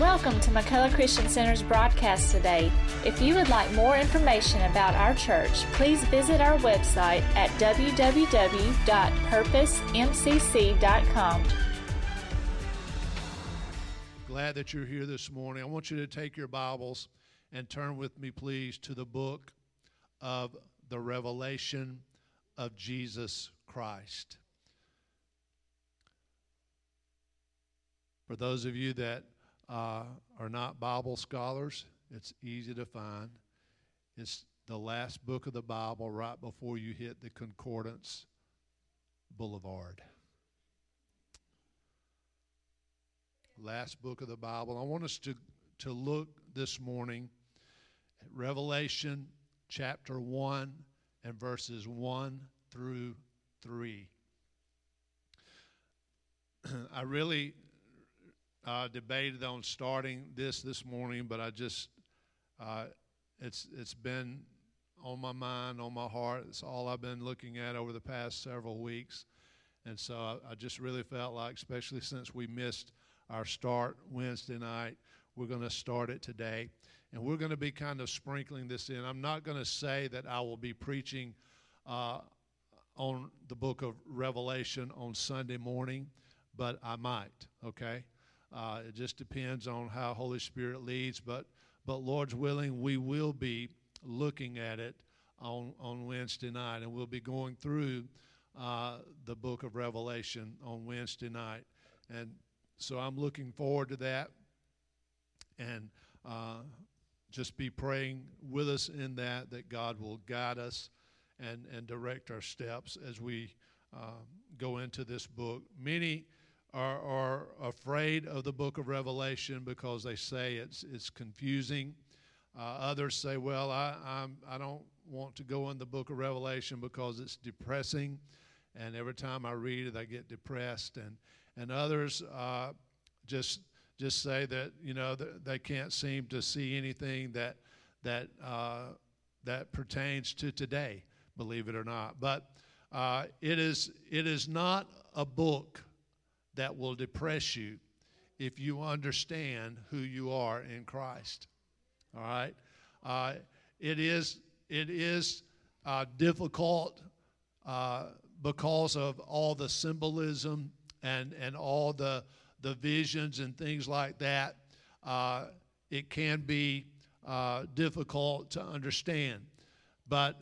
Welcome to McCullough Christian Center's broadcast today. If you would like more information about our church, please visit our website at www.purposemcc.com. Glad that you're here this morning. I want you to take your Bibles and turn with me, please, to the book of the Revelation of Jesus Christ. For those of you that uh, are not Bible scholars, it's easy to find. It's the last book of the Bible right before you hit the Concordance Boulevard. Last book of the Bible. I want us to, to look this morning at Revelation chapter 1 and verses 1 through 3. I really uh, debated on starting this this morning, but I just uh, it's it's been on my mind, on my heart. It's all I've been looking at over the past several weeks, and so I, I just really felt like, especially since we missed our start Wednesday night, we're going to start it today, and we're going to be kind of sprinkling this in. I'm not going to say that I will be preaching. Uh, on the book of Revelation on Sunday morning, but I might, okay? Uh, it just depends on how Holy Spirit leads, but but Lord's willing, we will be looking at it on on Wednesday night, and we'll be going through uh, the book of Revelation on Wednesday night, and so I'm looking forward to that, and uh, just be praying with us in that that God will guide us and and direct our steps as we uh, go into this book. Many are, are afraid of the book of Revelation because they say it's, it's confusing. Uh, others say, well, I, I'm, I don't want to go in the book of Revelation because it's depressing. And every time I read it, I get depressed. And, and others uh, just, just say that, you know, they can't seem to see anything that, that, uh, that pertains to today, believe it or not. But uh, it, is, it is not a book that will depress you if you understand who you are in Christ. All right? Uh, it is, it is uh, difficult uh, because of all the symbolism and, and all the, the visions and things like that. Uh, it can be uh, difficult to understand. But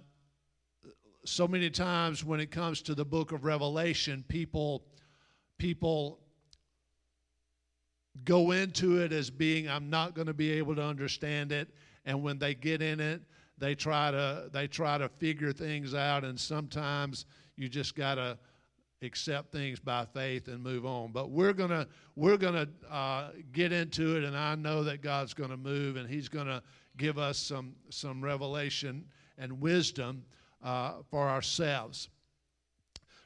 so many times when it comes to the book of Revelation, people people go into it as being I'm not going to be able to understand it. And when they get in it they try to they try to figure things out and sometimes you just got to accept things by faith and move on. But we're going to we're going to uh, get into it and I know that God's going to move and he's going to give us some some revelation and wisdom uh, for ourselves.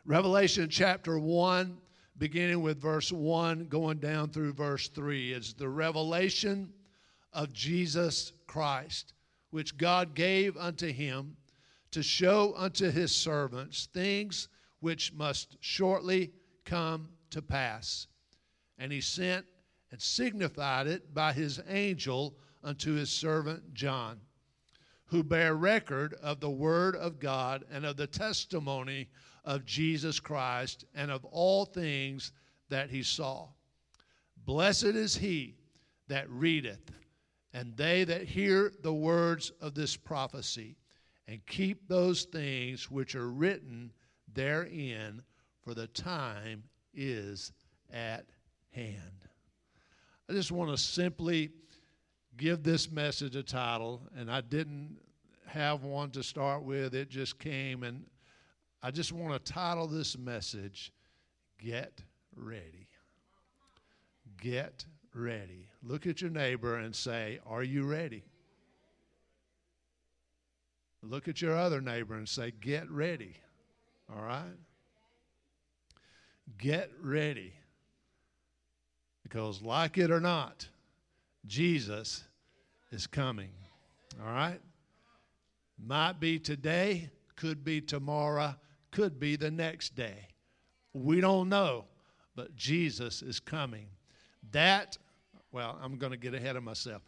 Revelation chapter 1 beginning with verse 1, going down through verse 3, is the revelation of Jesus Christ, which God gave unto him to show unto his servants things which must shortly come to pass. And he sent and signified it by his angel unto his servant John, who bear record of the word of God and of the testimony of Jesus Christ and of all things that he saw. Blessed is he that readeth, and they that hear the words of this prophecy, and keep those things which are written therein, for the time is at hand. I just want to simply give this message a title, and I didn't have one to start with, it just came, and I just want to title this message Get Ready. Get ready. Look at your neighbor and say, Are you ready? Look at your other neighbor and say, Get ready. All right? Get ready. Because, like it or not, Jesus is coming. All right? Might be today, could be tomorrow, could be the next day. We don't know, but Jesus is coming. That Well, I'm going to get ahead of myself.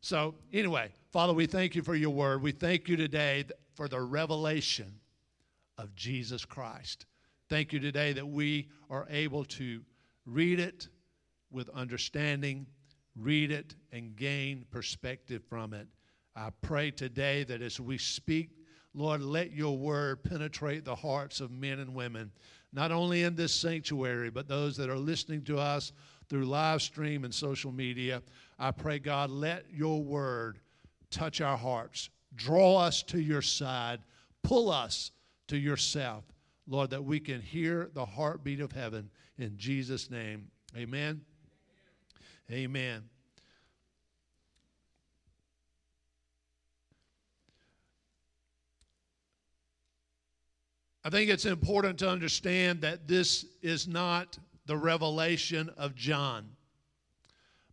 So, anyway, Father, we thank you for your word. We thank you today for the revelation of Jesus Christ. Thank you today that we are able to read it with understanding, read it, and gain perspective from it. I pray today that as we speak, Lord, let your word penetrate the hearts of men and women, not only in this sanctuary, but those that are listening to us through live stream and social media. I pray, God, let your word touch our hearts, draw us to your side, pull us to yourself, Lord, that we can hear the heartbeat of heaven. In Jesus' name, amen. Amen. I think it's important to understand that this is not the revelation of John,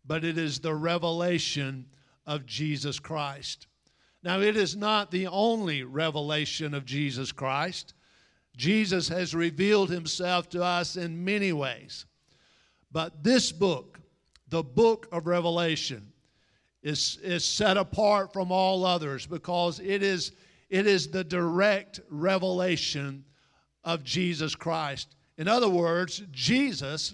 but it is the revelation of Jesus Christ. Now, it is not the only revelation of Jesus Christ. Jesus has revealed himself to us in many ways. But this book, the book of Revelation, is, is set apart from all others because it is it is the direct revelation of Jesus Christ. In other words, Jesus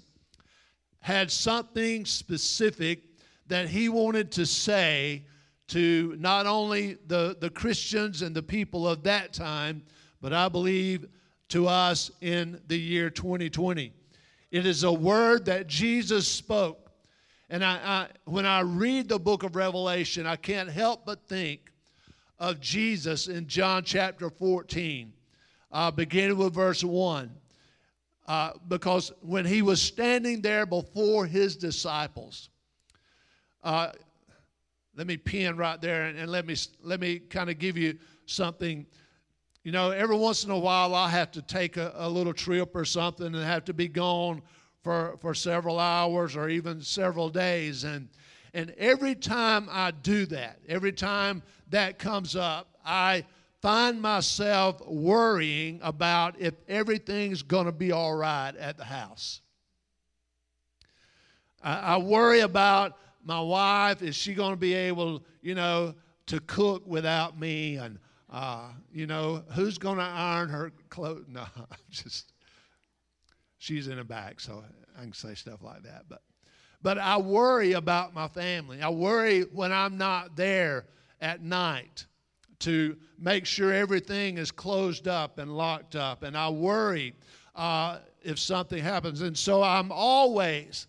had something specific that he wanted to say to not only the, the Christians and the people of that time, but I believe to us in the year 2020. It is a word that Jesus spoke. And I, I, when I read the book of Revelation, I can't help but think of Jesus in John chapter 14, uh, beginning with verse 1. Uh, because when he was standing there before his disciples, uh, let me pin right there and, and let me let me kind of give you something. You know, every once in a while I have to take a, a little trip or something and have to be gone for for several hours or even several days, and and every time I do that, every time that comes up, I find myself worrying about if everything's going to be all right at the house. I, I worry about my wife. Is she going to be able, you know, to cook without me? And, uh, you know, who's going to iron her clothes? No, I'm just, she's in the back, so I can say stuff like that. But, but I worry about my family. I worry when I'm not there at night to make sure everything is closed up and locked up. And I worry uh, if something happens. And so I'm always,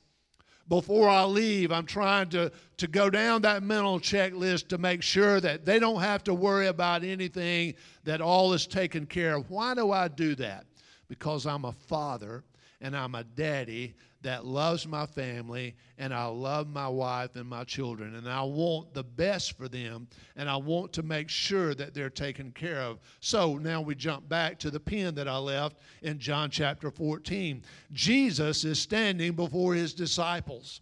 before I leave, I'm trying to, to go down that mental checklist to make sure that they don't have to worry about anything, that all is taken care of. Why do I do that? Because I'm a father and I'm a daddy that loves my family and I love my wife and my children and I want the best for them and I want to make sure that they're taken care of. So now we jump back to the pen that I left in John chapter 14. Jesus is standing before his disciples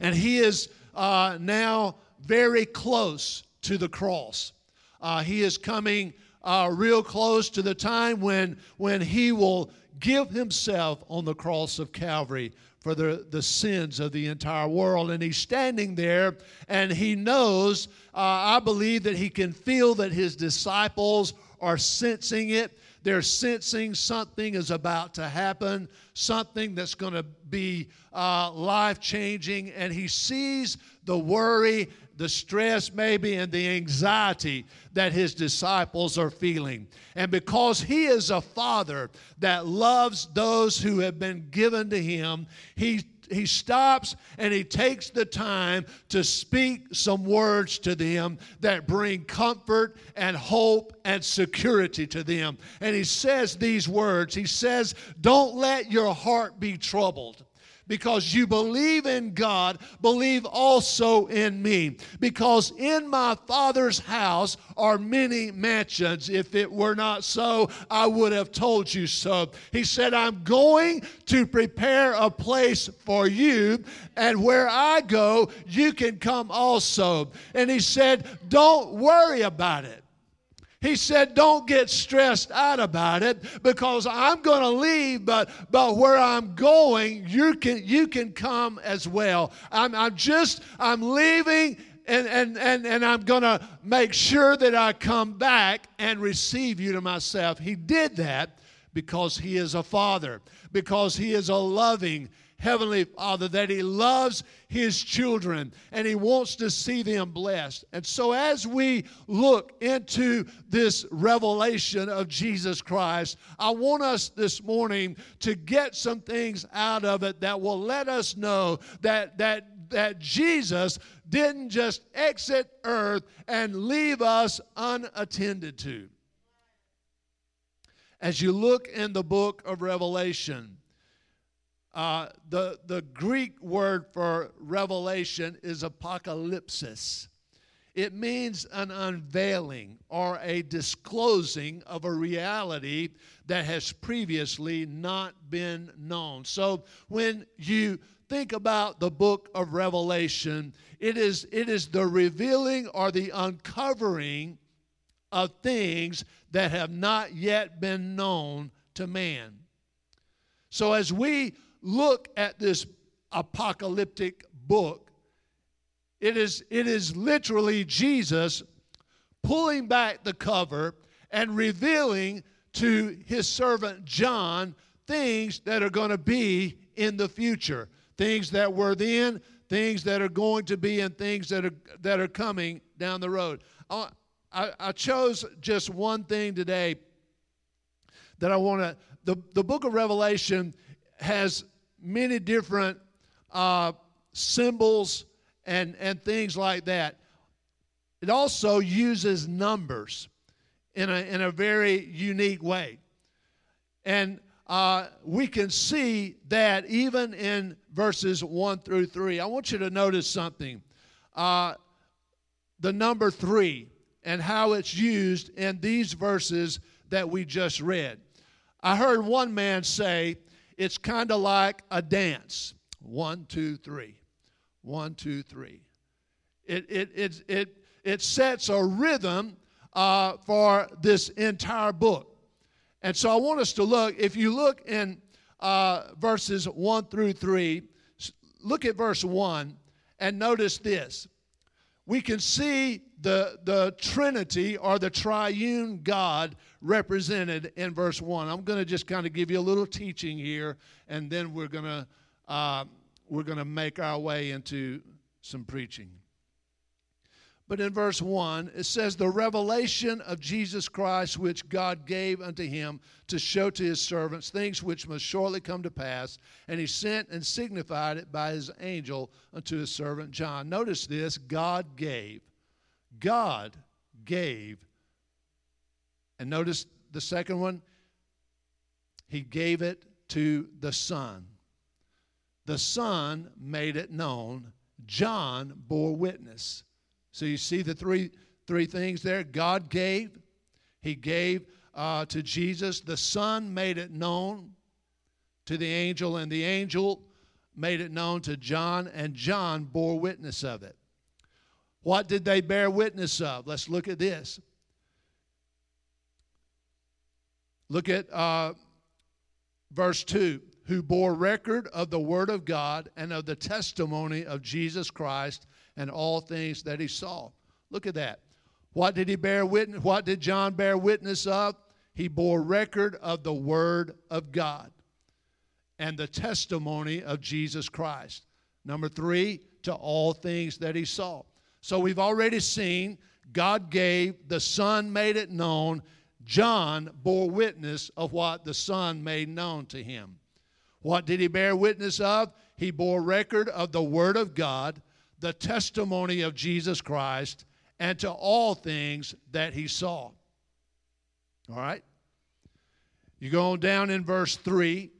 and he is uh, now very close to the cross. Uh, he is coming uh, real close to the time when, when he will give himself on the cross of Calvary for the, the sins of the entire world. And he's standing there and he knows, uh, I believe that he can feel that his disciples are sensing it. They're sensing something is about to happen, something that's going to be uh, life changing. And he sees the worry the stress, maybe, and the anxiety that his disciples are feeling. And because he is a father that loves those who have been given to him, he he stops and he takes the time to speak some words to them that bring comfort and hope and security to them. And he says these words He says, Don't let your heart be troubled because you believe in God, believe also in me. Because in my Father's house are many mansions. If it were not so, I would have told you so. He said, I'm going to prepare a place for you, and where I go, you can come also. And he said, Don't worry about it. He said, Don't get stressed out about it because I'm going to leave, but, but where I'm going, you can, you can come as well. I'm, I'm just, I'm leaving and, and, and, and I'm going to make sure that I come back and receive you to myself. He did that because He is a Father, because He is a loving, Heavenly Father, that He loves His children and He wants to see them blessed. And so, as we look into this revelation of Jesus Christ, I want us this morning to get some things out of it that will let us know that, that, that Jesus didn't just exit earth and leave us unattended to. As you look in the book of Revelation, uh, the, the Greek word for revelation is apocalypsis. It means an unveiling or a disclosing of a reality that has previously not been known. So when you think about the book of Revelation, it is, it is the revealing or the uncovering of things that have not yet been known to man. So as we look at this apocalyptic book, it is, it is literally Jesus pulling back the cover and revealing to his servant John things that are going to be in the future. Things that were then, things that are going to be, and things that are, that are coming down the road. I, I, chose just one thing today that I want to. The, the book of Revelation has many different uh, symbols and, and things like that. It also uses numbers in a, in a very unique way. And uh, we can see that even in verses 1 through 3. I want you to notice something. Uh, the number 3 and how it's used in these verses that we just read. I heard one man say it's kind of like a dance. One, two, three. One, two, three. It, it, it, it, it sets a rhythm uh, for this entire book. And so I want us to look, if you look in uh, verses 1 through 3, look at verse 1 and notice this. We can see the, the Trinity or the triune God represented in verse 1. I'm going to just kind of give you a little teaching here, and then we're going to uh, we're going to make our way into some preaching. But in verse 1, it says, The revelation of Jesus Christ, which God gave unto him to show to his servants things which must shortly come to pass. And he sent and signified it by his angel unto his servant John. Notice this God gave. God gave. And notice the second one, he gave it to the Son. The Son made it known. John bore witness. So you see the three, three things there. God gave, He gave uh, to Jesus. The Son made it known to the angel, and the angel made it known to John, and John bore witness of it. What did they bear witness of? Let's look at this. Look at uh, verse 2 who bore record of the word of God and of the testimony of Jesus Christ and all things that he saw. Look at that. What did he bear witness? What did John bear witness of? He bore record of the word of God and the testimony of Jesus Christ. Number three, to all things that he saw. So we've already seen God gave, the Son made it known, John bore witness of what the Son made known to him. What did he bear witness of? He bore record of the Word of God the testimony of Jesus Christ and to all things that he saw. All right? You go on down in verse 3.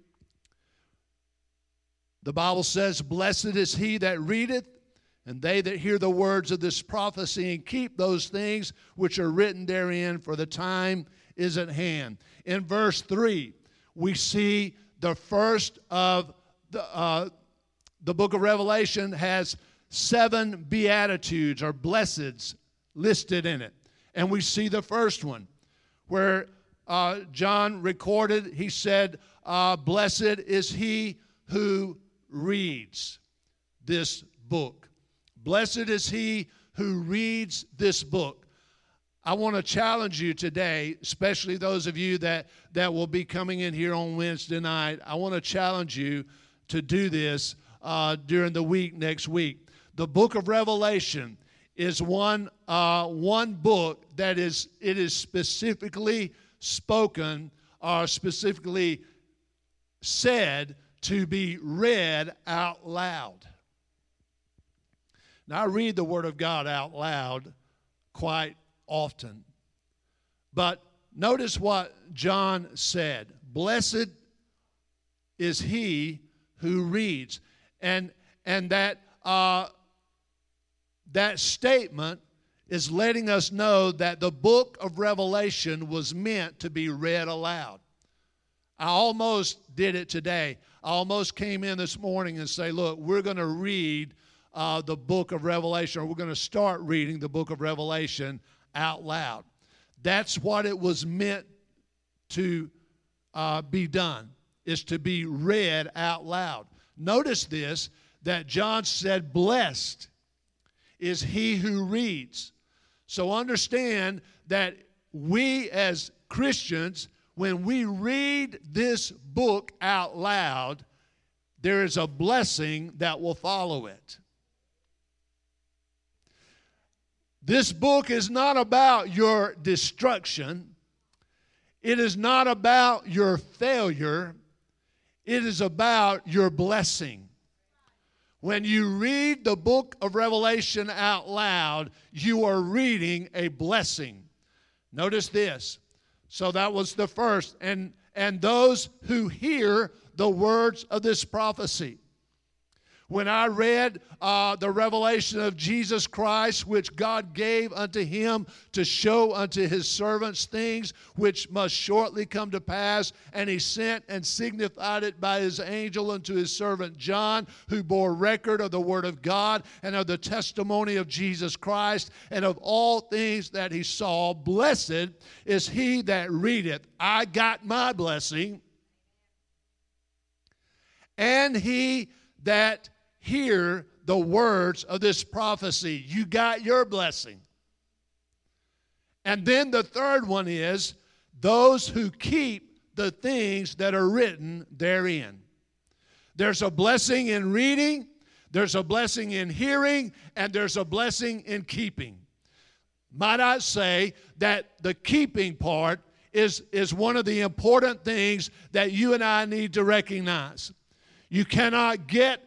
The Bible says, Blessed is he that readeth, and they that hear the words of this prophecy and keep those things which are written therein, for the time is at hand. In verse 3, we see the first of the, uh, the book of Revelation has seven beatitudes or blesseds listed in it. And we see the first one where uh, John recorded, he said, uh, Blessed is he who reads this book. Blessed is he who reads this book. I want to challenge you today, especially those of you that, that will be coming in here on Wednesday night. I want to challenge you to do this uh, during the week next week. The book of Revelation is one, uh, one book that is, it is specifically spoken or specifically said to be read out loud. Now, I read the Word of God out loud quite often. But notice what John said Blessed is he who reads. And, and that, uh, that statement is letting us know that the book of Revelation was meant to be read aloud. I almost did it today. I almost came in this morning and say, look, we're going to read uh, the book of Revelation, or we're going to start reading the book of Revelation out loud. That's what it was meant to uh, be done, is to be read out loud. Notice this that John said, Blessed is he who reads. So understand that we as Christians, when we read this book out loud, there is a blessing that will follow it. This book is not about your destruction. It is not about your failure. It is about your blessing. When you read the book of Revelation out loud, you are reading a blessing. Notice this. So that was the first. And, and those who hear the words of this prophecy. When I read uh, the revelation of Jesus Christ, which God gave unto him to show unto his servants things which must shortly come to pass, and he sent and signified it by his angel unto his servant John, who bore record of the word of God and of the testimony of Jesus Christ and of all things that he saw. Blessed is he that readeth. I got my blessing. And he that hear the words of this prophecy. You got your blessing. And then the third one is those who keep the things that are written therein. There's a blessing in reading, there's a blessing in hearing, and there's a blessing in keeping. Might I say that the keeping part is, is one of the important things that you and I need to recognize. You cannot get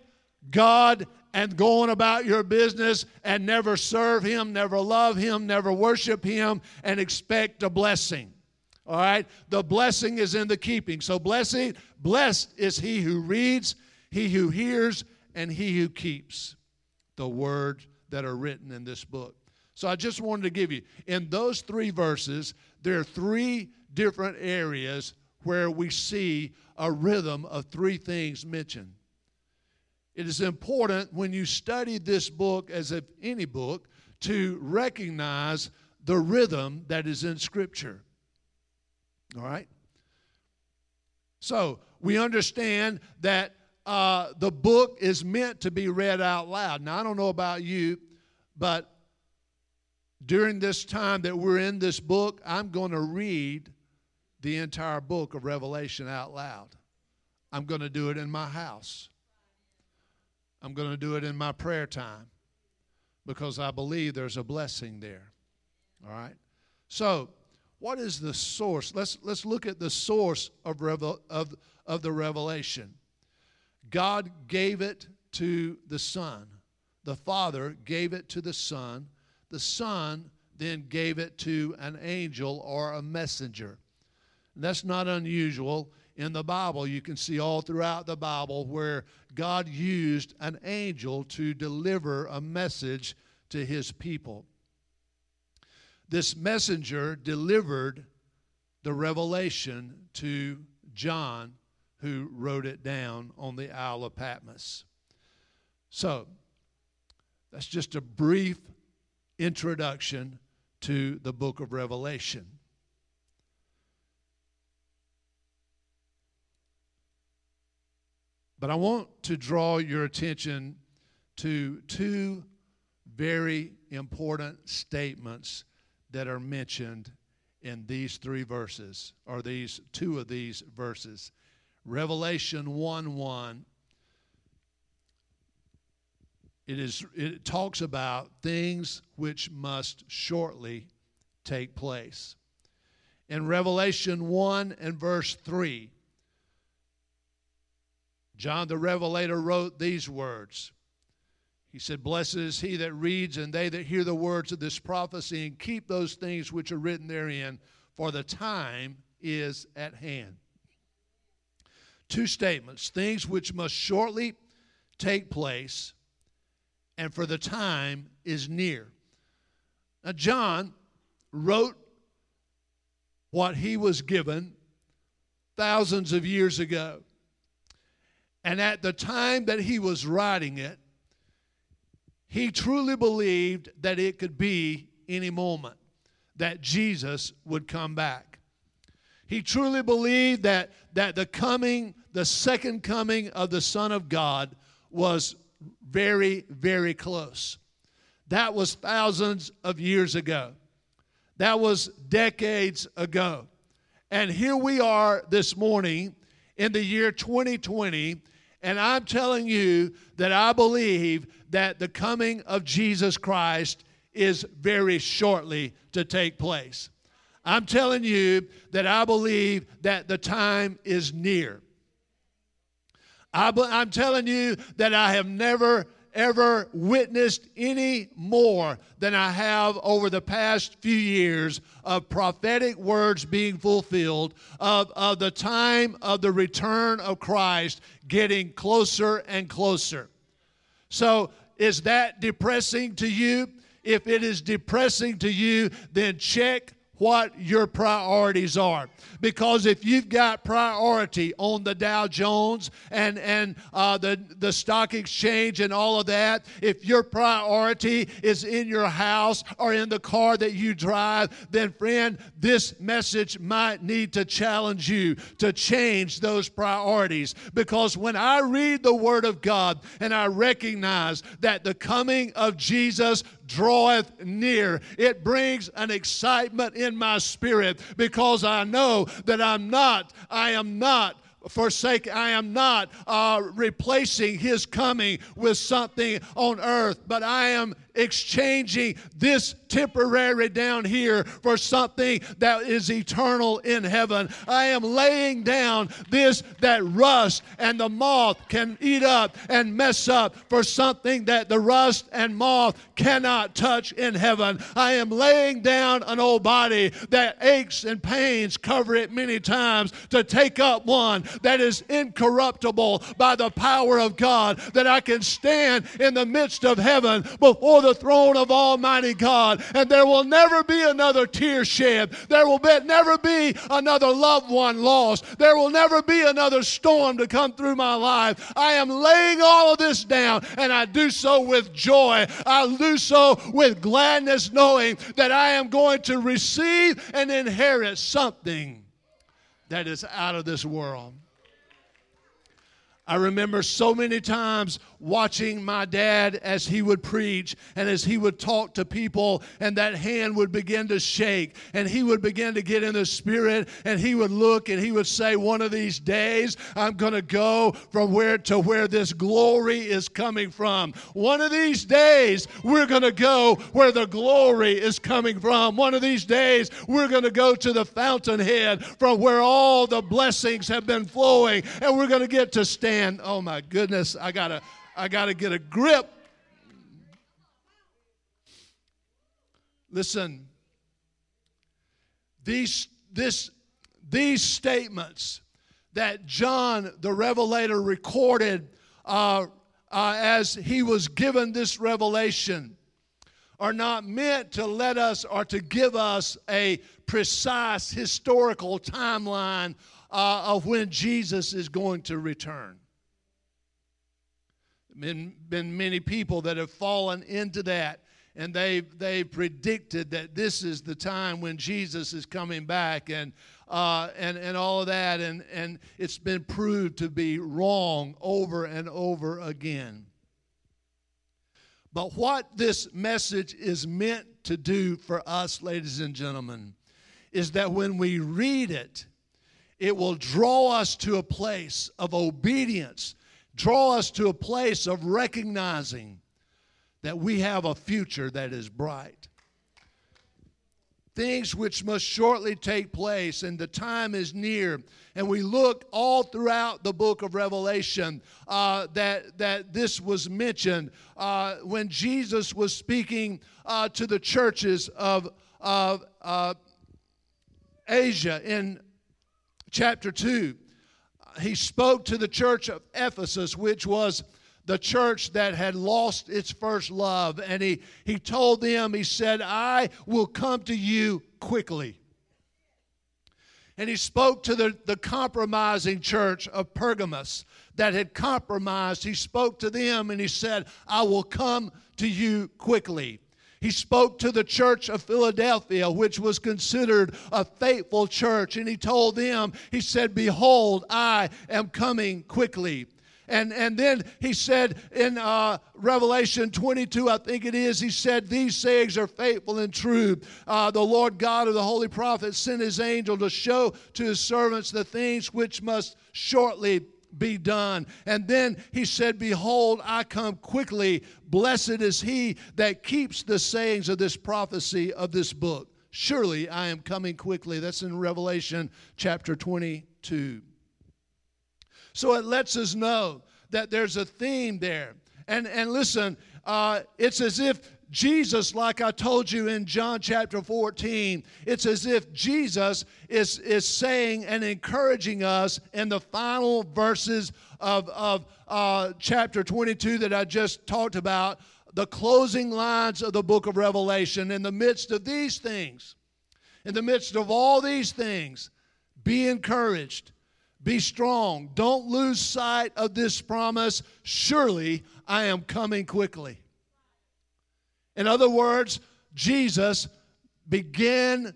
God and going about your business and never serve Him, never love Him, never worship Him, and expect a blessing. All right? The blessing is in the keeping. So, blessing, blessed is he who reads, he who hears, and he who keeps the words that are written in this book. So, I just wanted to give you, in those three verses, there are three different areas where we see a rhythm of three things mentioned. It is important when you study this book, as if any book, to recognize the rhythm that is in Scripture. All right? So, we understand that uh, the book is meant to be read out loud. Now, I don't know about you, but during this time that we're in this book, I'm going to read the entire book of Revelation out loud. I'm going to do it in my house. I'm going to do it in my prayer time because I believe there's a blessing there. All right? So, what is the source? Let's, let's look at the source of, revel, of, of the revelation. God gave it to the Son. The Father gave it to the Son. The Son then gave it to an angel or a messenger. And that's not unusual in the Bible. You can see all throughout the Bible where God used an angel to deliver a message to his people. This messenger delivered the revelation to John, who wrote it down on the Isle of Patmos. So, that's just a brief introduction to the book of Revelation. But I want to draw your attention to two very important statements that are mentioned in these three verses, or these two of these verses. Revelation 1 1. It, is, it talks about things which must shortly take place. In Revelation 1 and verse 3, John the Revelator wrote these words he said, Blessed is he that reads and they that hear the words of this prophecy and keep those things which are written therein, for the time is at hand. Two statements things which must shortly take place, and for the time is near. Now, John wrote what he was given thousands of years ago. And at the time that he was writing it, he truly believed that it could be any moment that Jesus would come back. He truly believed that, that the coming, the second coming of the Son of God was very, very close. That was thousands of years ago. That was decades ago. And here we are this morning in the year 2020, and I'm telling you that I believe that the coming of Jesus Christ is very shortly to take place. I'm telling you that I believe that the time is near. I, am telling you that I have never ever witnessed any more than I have over the past few years of prophetic words being fulfilled, of, of the time of the return of Christ getting closer and closer. So, is that depressing to you? If it is depressing to you, then check what your priorities are. Because if you've got priority on the Dow Jones and, and uh, the, the stock exchange and all of that, if your priority is in your house or in the car that you drive, then friend, this message might need to challenge you to change those priorities. Because when I read the Word of God and I recognize that the coming of Jesus draweth near. It brings an excitement in my spirit because I know that I'm not, I am not forsake i am not uh, replacing his coming with something on earth but i am exchanging this temporary down here for something that is eternal in heaven. I am laying down this that rust and the moth can eat up and mess up for something that the rust and moth cannot touch in heaven. I am laying down an old body that aches and pains cover it many times to take up one that is incorruptible by the power of God, that I can stand in the midst of heaven before the the throne of Almighty God. And there will never be another tear shed. There will be, never be another loved one lost. There will never be another storm to come through my life. I am laying all of this down, and I do so with joy. I do so with gladness, knowing that I am going to receive and inherit something that is out of this world. I remember so many times watching my dad as he would preach and as he would talk to people, and that hand would begin to shake, and he would begin to get in the spirit, and he would look and he would say, One of these days, I'm going to go from where to where this glory is coming from. One of these days, we're going to go where the glory is coming from. One of these days, we're going to go to the fountainhead from where all the blessings have been flowing, and we're going to get to stand. Oh my goodness, I got to. I got to get a grip. Listen, these, this, these statements that John the Revelator recorded uh, uh, as he was given this revelation are not meant to let us or to give us a precise historical timeline uh, of when Jesus is going to return been, been many people that have fallen into that and they they predicted that this is the time when Jesus is coming back and uh, and, and all of that, and, and it's been proved to be wrong over and over again. But what this message is meant to do for us, ladies and gentlemen, is that when we read it, it will draw us to a place of obedience, draw us to a place of recognizing that we have a future that is bright. Things which must shortly take place, and the time is near. And we look all throughout the book of Revelation uh, that, that this was mentioned uh, when Jesus was speaking uh, to the churches of, of uh, Asia in chapter 2. He spoke to the church of Ephesus, which was the church that had lost its first love. And he, he told them, he said, I will come to you quickly. And he spoke to the, the compromising church of Pergamos that had compromised. He spoke to them and he said, I will come to you quickly. He spoke to the church of Philadelphia, which was considered a faithful church, and he told them, He said, Behold, I am coming quickly. And, and then he said in uh, Revelation 22, I think it is, he said, These sayings are faithful and true. Uh, the Lord God of the holy prophet sent his angel to show to his servants the things which must shortly be done. And then he said, Behold, I come quickly. Blessed is he that keeps the sayings of this prophecy of this book. Surely I am coming quickly. That's in Revelation chapter 22. So it lets us know that there's a theme there. And, and listen, uh, it's as if Jesus, like I told you in John chapter 14, it's as if Jesus is, is saying and encouraging us in the final verses of, of uh, chapter 22 that I just talked about, the closing lines of the book of Revelation. In the midst of these things, in the midst of all these things, be encouraged be strong. Don't lose sight of this promise. Surely I am coming quickly. In other words, Jesus began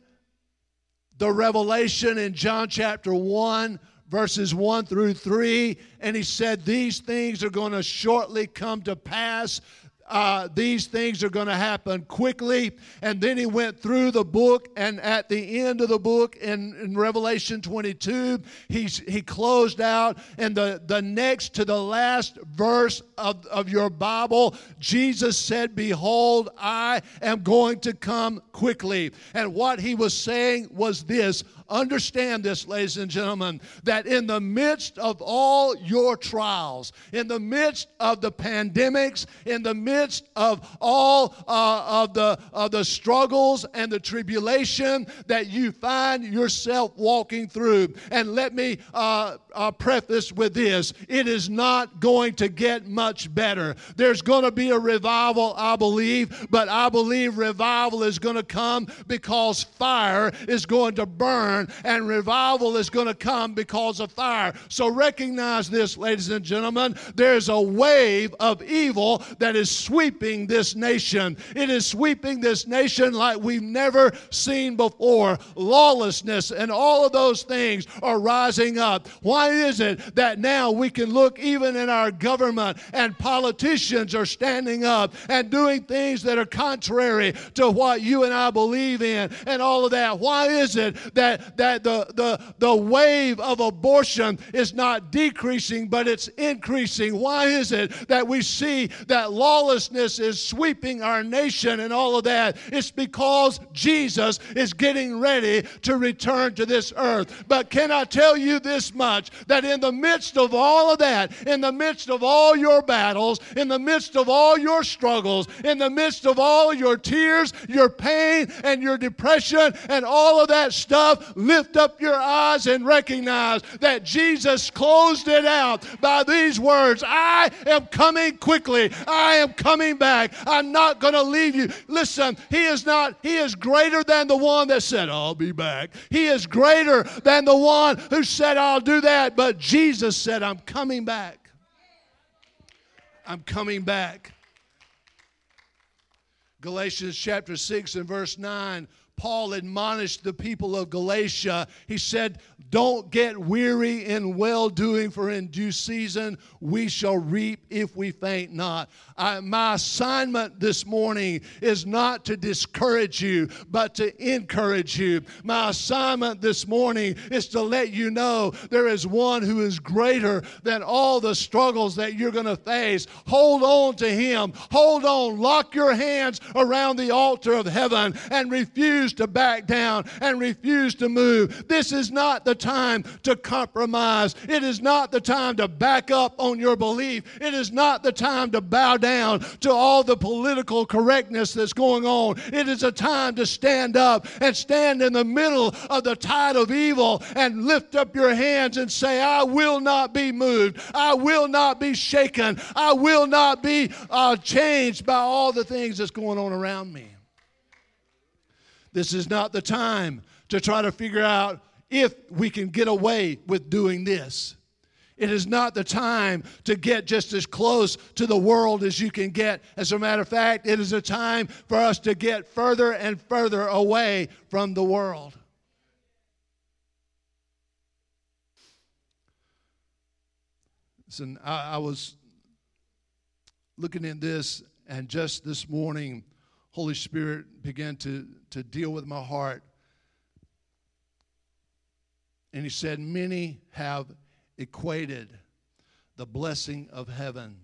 the revelation in John chapter 1, verses 1 through 3, and he said, These things are going to shortly come to pass uh, these things are going to happen quickly. And then he went through the book, and at the end of the book in, in Revelation 22, he's, he closed out. And the, the next to the last verse of, of your Bible, Jesus said, Behold, I am going to come quickly. And what he was saying was this Understand this, ladies and gentlemen, that in the midst of all your trials, in the midst of the pandemics, in the midst of all uh, of, the, of the struggles and the tribulation that you find yourself walking through, and let me uh, uh, preface with this it is not going to get much better. There's going to be a revival, I believe, but I believe revival is going to come because fire is going to burn burn, and revival is going to come because of fire. So recognize this, ladies and gentlemen. There's a wave of evil that is sweeping this nation. It is sweeping this nation like we've never seen before. Lawlessness and all of those things are rising up. Why is it that now we can look even in our government and politicians are standing up and doing things that are contrary to what you and I believe in and all of that? Why is it that that the, the, the wave of abortion is not decreasing, but it's increasing. Why is it that we see that lawlessness is sweeping our nation and all of that? It's because Jesus is getting ready to return to this earth. But can I tell you this much that in the midst of all of that, in the midst of all your battles, in the midst of all your struggles, in the midst of all your tears, your pain, and your depression, and all of that stuff, lift up your eyes and recognize that Jesus closed it out by these words I am coming quickly. I am coming back. I'm not going to leave you. Listen, He is not, He is greater than the one that said, I'll be back. He is greater than the one who said, I'll do that. But Jesus said, I'm coming back. I'm coming back. Galatians chapter 6 and verse 9 Paul admonished the people of Galatia. He said, Don't get weary in well doing, for in due season we shall reap if we faint not. I, my assignment this morning is not to discourage you, but to encourage you. My assignment this morning is to let you know there is one who is greater than all the struggles that you're going to face. Hold on to him. Hold on. Lock your hands around the altar of heaven and refuse to back down and refuse to move. This is not the time to compromise. It is not the time to back up on your belief. It is not the time to bow down to all the political correctness that's going on. It is a time to stand up and stand in the middle of the tide of evil and lift up your hands and say, I will not be moved. I will not be shaken. I will not be uh, changed by all the things that's going on around me. This is not the time to try to figure out if we can get away with doing this. It is not the time to get just as close to the world as you can get. As a matter of fact, it is a time for us to get further and further away from the world. Listen, I, I was looking in this, and just this morning, Holy Spirit began to, to deal with my heart. And He said, Many have equated the blessing of heaven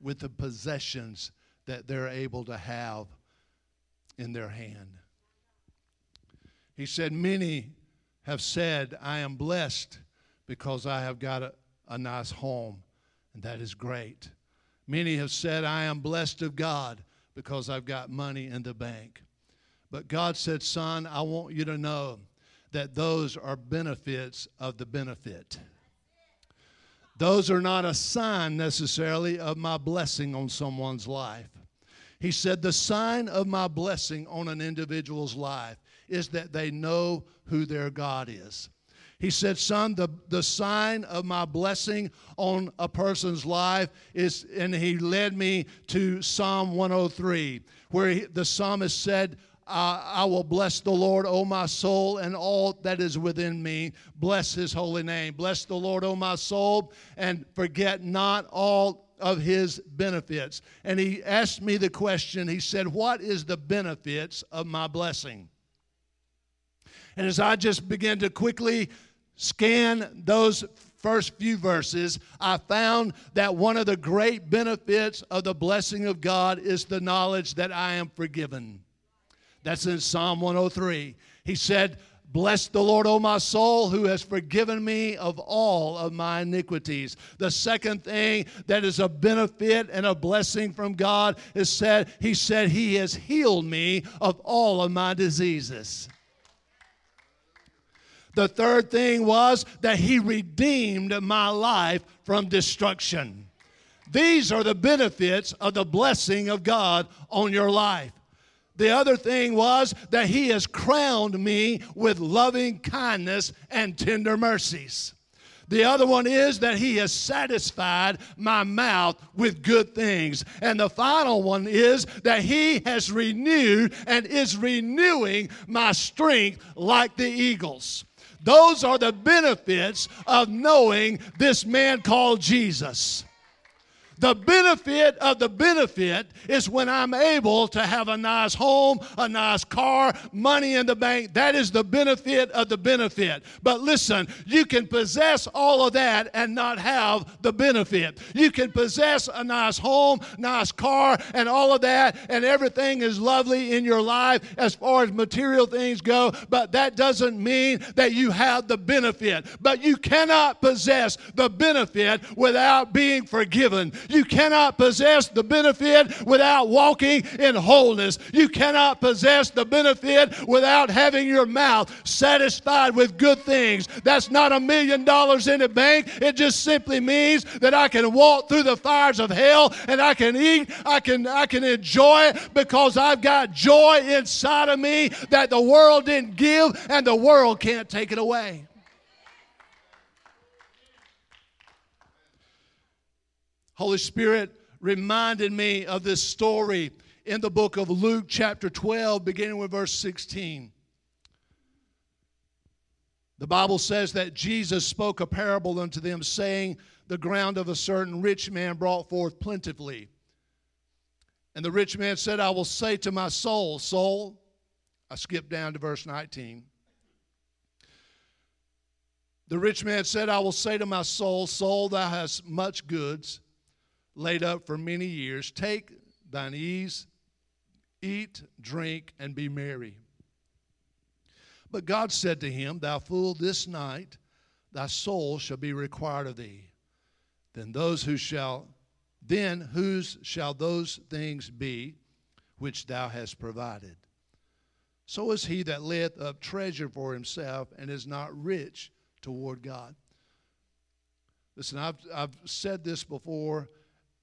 with the possessions that they're able to have in their hand. He said, Many have said, I am blessed because I have got a, a nice home, and that is great. Many have said, I am blessed of God because I've got money in the bank. But God said, Son, I want you to know that those are benefits of the benefit. Those are not a sign necessarily of my blessing on someone's life. He said, The sign of my blessing on an individual's life is that they know who their God is. He said, Son, the, the sign of my blessing on a person's life is, and he led me to Psalm 103, where he, the psalmist said, I will bless the Lord, O my soul, and all that is within me. Bless his holy name. Bless the Lord, O my soul, and forget not all of his benefits. And he asked me the question he said, What is the benefits of my blessing? And as I just began to quickly scan those first few verses, I found that one of the great benefits of the blessing of God is the knowledge that I am forgiven. That's in Psalm 103. He said, Bless the Lord, O my soul, who has forgiven me of all of my iniquities. The second thing that is a benefit and a blessing from God is said, He said, He has healed me of all of my diseases. The third thing was that He redeemed my life from destruction. These are the benefits of the blessing of God on your life. The other thing was that he has crowned me with loving kindness and tender mercies. The other one is that he has satisfied my mouth with good things. And the final one is that he has renewed and is renewing my strength like the eagles. Those are the benefits of knowing this man called Jesus. The benefit of the benefit is when I'm able to have a nice home, a nice car, money in the bank. That is the benefit of the benefit. But listen, you can possess all of that and not have the benefit. You can possess a nice home, nice car, and all of that, and everything is lovely in your life as far as material things go, but that doesn't mean that you have the benefit. But you cannot possess the benefit without being forgiven. You cannot possess the benefit without walking in wholeness. You cannot possess the benefit without having your mouth satisfied with good things. That's not a million dollars in the bank. It just simply means that I can walk through the fires of hell and I can eat, I can I can enjoy it because I've got joy inside of me that the world didn't give and the world can't take it away. Holy Spirit reminded me of this story in the book of Luke, chapter 12, beginning with verse 16. The Bible says that Jesus spoke a parable unto them, saying, The ground of a certain rich man brought forth plentifully. And the rich man said, I will say to my soul, Soul, I skip down to verse 19. The rich man said, I will say to my soul, Soul, thou hast much goods laid up for many years. Take thine ease, eat, drink, and be merry. But God said to him, Thou fool, this night thy soul shall be required of thee. Then those who shall then whose shall those things be which thou hast provided? So is he that layeth up treasure for himself and is not rich toward God. Listen, I've, I've said this before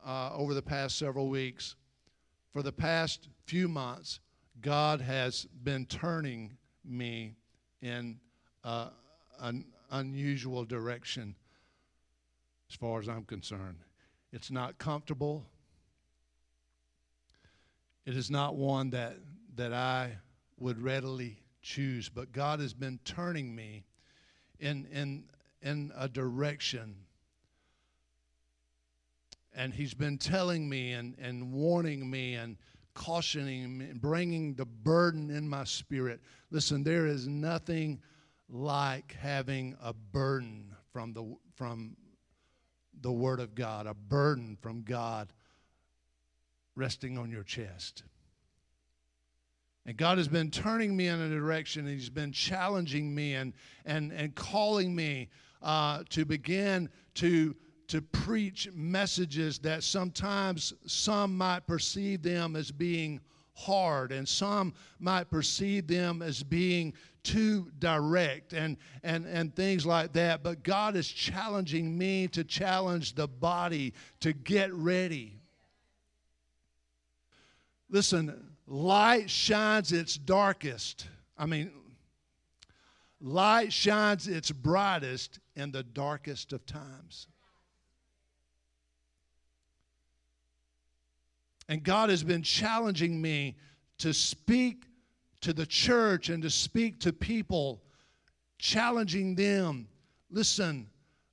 uh, over the past several weeks. For the past few months, God has been turning me in uh, an unusual direction as far as I'm concerned. It's not comfortable. It is not one that, that I would readily choose, but God has been turning me in, in, in a direction. And He's been telling me and, and warning me and cautioning me, and bringing the burden in my spirit. Listen, there is nothing like having a burden from the, from the Word of God, a burden from God resting on your chest. And God has been turning me in a direction, and He's been challenging me and, and, and calling me uh, to begin to to preach messages that sometimes some might perceive them as being hard and some might perceive them as being too direct and, and, and things like that. But God is challenging me to challenge the body to get ready. Listen, light shines its darkest. I mean, light shines its brightest in the darkest of times. And God has been challenging me to speak to the church and to speak to people, challenging them. Listen,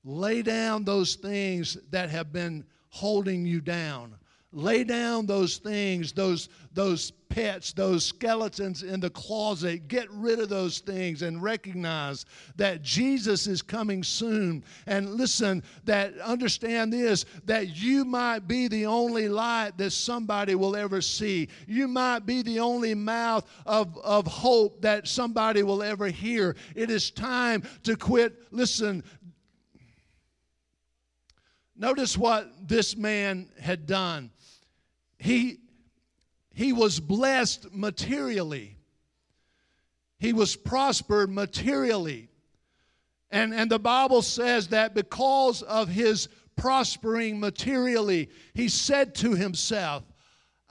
lay down those things that have been holding you down. Lay down those things, those, those pets, those skeletons in the closet. Get rid of those things and recognize that Jesus is coming soon. And listen, that understand this that you might be the only light that somebody will ever see. You might be the only mouth of, of hope that somebody will ever hear. It is time to quit. Listen, Notice what this man had done. He, he was blessed materially, he was prospered materially. And, and the Bible says that because of his prospering materially, he said to himself,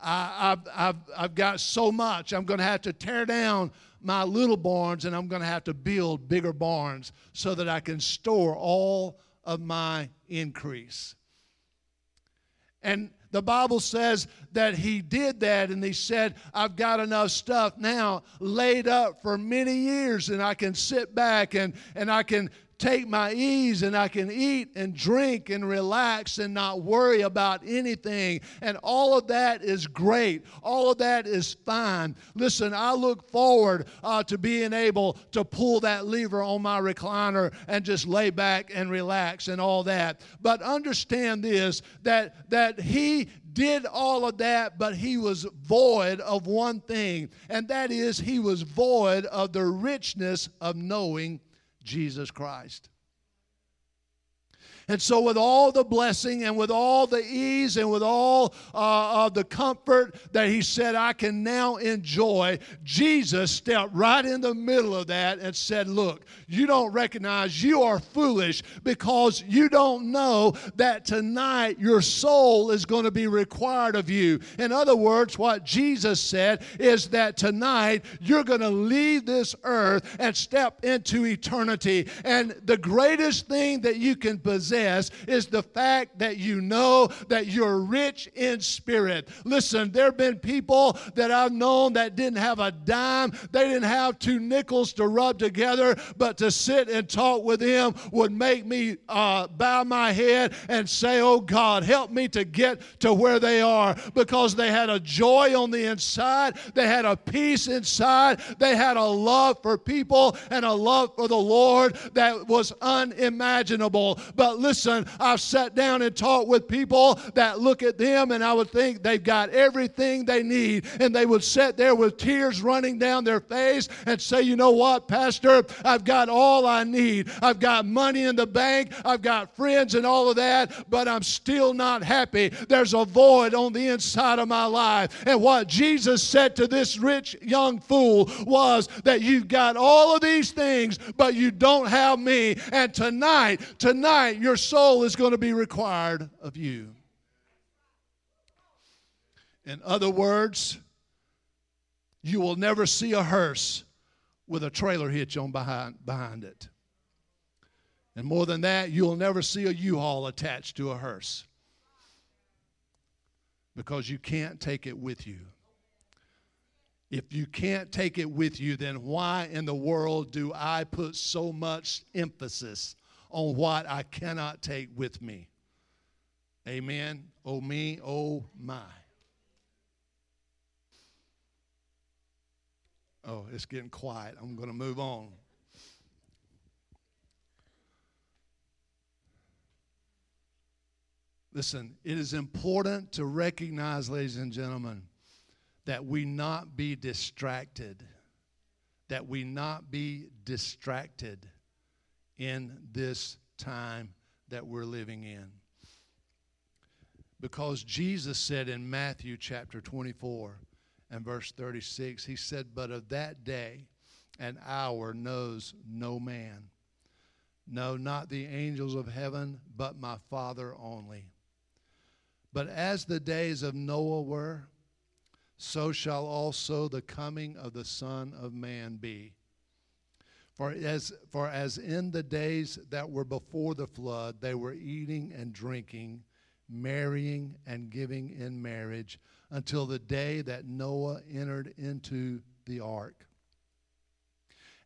I, have I've, I've got so much, I'm going to have to tear down my little barns and I'm going to have to build bigger barns so that I can store all of my increase. And the Bible says that he did that and he said, I've got enough stuff now laid up for many years and I can sit back and, and I can take my ease and I can eat and drink and relax and not worry about anything. And all of that is great. All of that is fine. Listen, I look forward uh, to being able to pull that lever on my recliner and just lay back and relax and all that. But understand this that, that He did all of that, but he was void of one thing, and that is he was void of the richness of knowing Jesus Christ. And so, with all the blessing and with all the ease and with all uh, of the comfort that he said, I can now enjoy, Jesus stepped right in the middle of that and said, Look, you don't recognize you are foolish because you don't know that tonight your soul is going to be required of you. In other words, what Jesus said is that tonight you're going to leave this earth and step into eternity. And the greatest thing that you can possess is the fact that you know that you're rich in spirit. Listen, there have been people that I've known that didn't have a dime, they didn't have two nickels to rub together, but to sit and talk with him would make me uh, bow my head and say, Oh God, help me to get to where they are because they had a joy on the inside, they had a peace inside, they had a love for people and a love for the Lord that was unimaginable. But listen, I've sat down and talked with people that look at them and I would think they've got everything they need, and they would sit there with tears running down their face and say, You know what, Pastor? I've got all I need. I've got money in the bank, I've got friends and all of that, but I'm still not happy. There's a void on the inside of my life. And what Jesus said to this rich young fool was that you've got all of these things, but you don't have me. And tonight, tonight, your soul is going to be required of you. In other words, you will never see a hearse with a trailer hitch on behind, behind it. And more than that, you'll never see a U-Haul attached to a hearse because you can't take it with you. If you can't take it with you, then why in the world do I put so much emphasis on what I cannot take with me? Amen. Oh, me, oh, my. Oh, it's getting quiet. I'm going to move on. Listen, it is important to recognize, ladies and gentlemen, that we not be distracted. That we not be distracted in this time that we're living in. Because Jesus said in Matthew chapter 24 and verse 36, He said, But of that day and hour knows no man. No, not the angels of heaven, but my Father only. But as the days of Noah were, so shall also the coming of the Son of Man be. For as, for as in the days that were before the flood, they were eating and drinking, marrying and giving in marriage, until the day that Noah entered into the ark,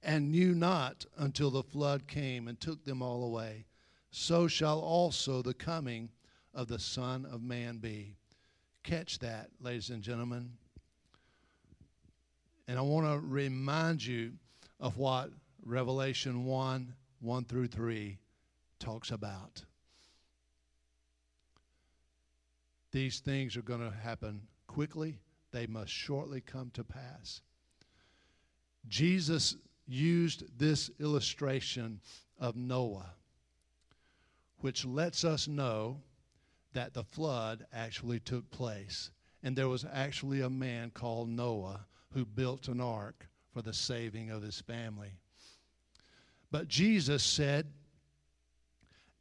and knew not until the flood came and took them all away. So shall also the coming of the Son of Man be. Catch that, ladies and gentlemen. And I want to remind you of what Revelation 1 1 through 3 talks about. These things are going to happen quickly, they must shortly come to pass. Jesus used this illustration of Noah, which lets us know that the flood actually took place. And there was actually a man called Noah who built an ark for the saving of his family. But Jesus said,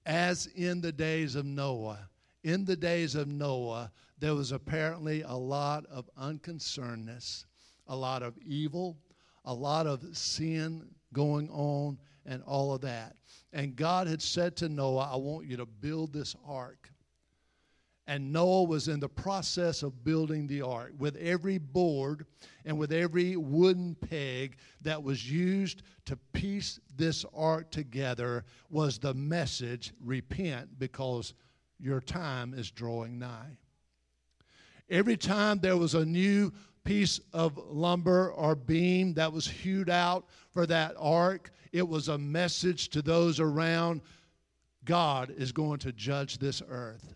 as in the days of Noah, in the days of Noah, there was apparently a lot of unconcernedness, a lot of evil, a lot of sin going on, and all of that. And God had said to Noah, I want you to build this ark. And Noah was in the process of building the ark with every board and with every wooden peg that was used to piece this ark together was the message repent because your time is drawing nigh. Every time there was a new piece of lumber or beam that was hewed out for that ark, it was a message to those around God is going to judge this earth.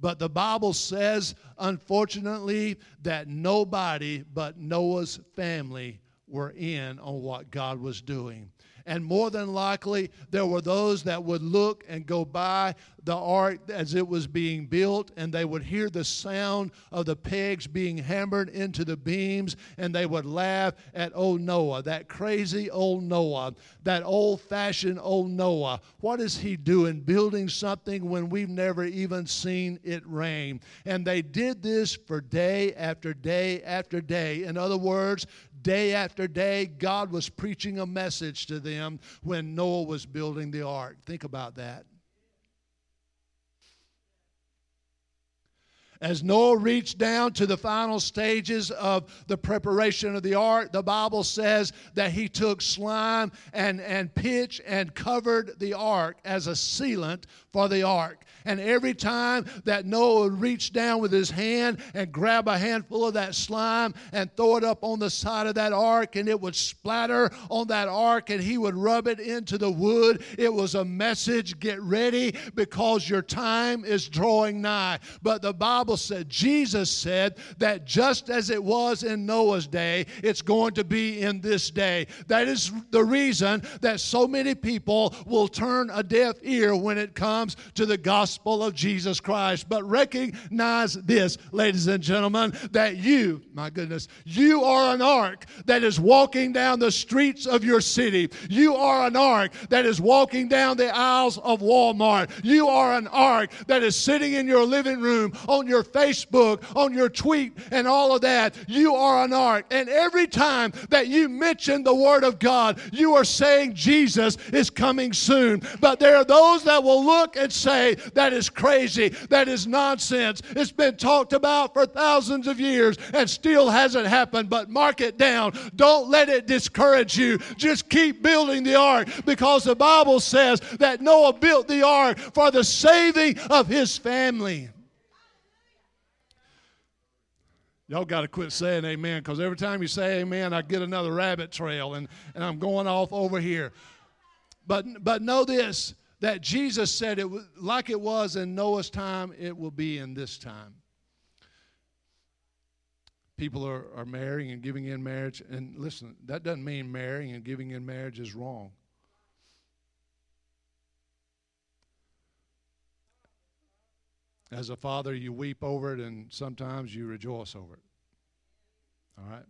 But the Bible says, unfortunately, that nobody but Noah's family were in on what God was doing. And more than likely, there were those that would look and go by the ark as it was being built, and they would hear the sound of the pegs being hammered into the beams, and they would laugh at old Noah, that crazy old Noah, that old fashioned old Noah. What is he doing building something when we've never even seen it rain? And they did this for day after day after day. In other words, Day after day, God was preaching a message to them when Noah was building the ark. Think about that. As Noah reached down to the final stages of the preparation of the ark, the Bible says that he took slime and, and pitch and covered the ark as a sealant for the ark. And every time that Noah would reach down with his hand and grab a handful of that slime and throw it up on the side of that ark, and it would splatter on that ark, and he would rub it into the wood, it was a message get ready because your time is drawing nigh. But the Bible said, Jesus said that just as it was in Noah's day, it's going to be in this day. That is the reason that so many people will turn a deaf ear when it comes to the gospel gospel of Jesus Christ. But recognize this, ladies and gentlemen, that you, my goodness, you are an ark that is walking down the streets of your city. You are an ark that is walking down the aisles of Walmart. You are an ark that is sitting in your living room, on your Facebook, on your tweet, and all of that. You are an ark. And every time that you mention the Word of God, you are saying Jesus is coming soon. But there are those that will look and say that is crazy. That is nonsense. It's been talked about for thousands of years and still hasn't happened. But mark it down. Don't let it discourage you. Just keep building the ark because the Bible says that Noah built the ark for the saving of his family. Y'all got to quit saying amen because every time you say amen, I get another rabbit trail and, and I'm going off over here. But, but know this that Jesus said it was like it was in Noah's time, it will be in this time. People are, are marrying and giving in marriage. And listen, that doesn't mean marrying and giving in marriage is wrong. As a father, you weep over it, and sometimes you rejoice over it. All right?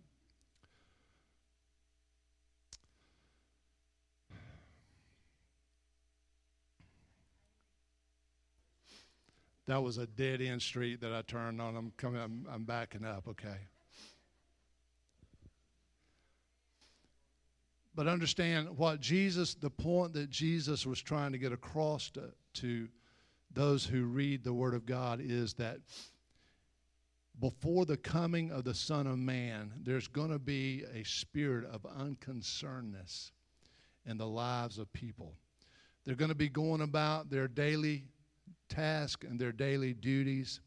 That was a dead end street that I turned on. I'm coming. I'm, I'm backing up. Okay. But understand what Jesus, the point that Jesus was trying to get across to, to those who read the Word of God is that before the coming of the Son of Man, there's going to be a spirit of unconcernedness in the lives of people. They're going to be going about their daily task and their daily duties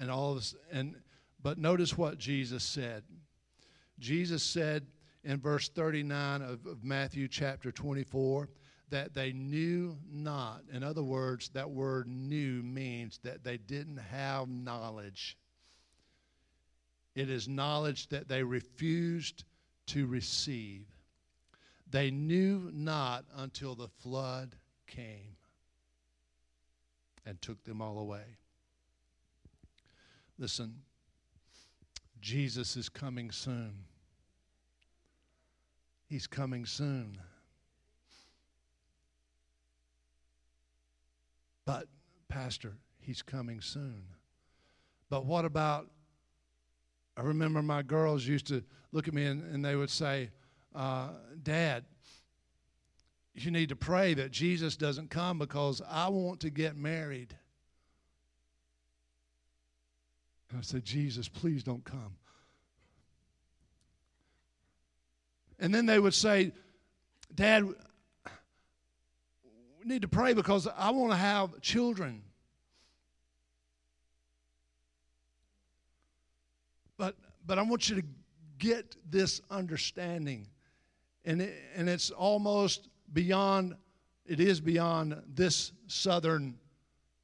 and all this and but notice what Jesus said. Jesus said in verse 39 of, of Matthew chapter 24 that they knew not. In other words, that word knew means that they didn't have knowledge. It is knowledge that they refused to receive. They knew not until the flood came and took them all away. Listen, Jesus is coming soon. He's coming soon. But, Pastor, he's coming soon. But what about? I remember my girls used to look at me and, and they would say, uh, Dad, you need to pray that Jesus doesn't come because I want to get married. And I said, Jesus, please don't come. And then they would say, Dad, we need to pray because I want to have children. But, but I want you to get this understanding. And, it, and it's almost beyond, it is beyond this southern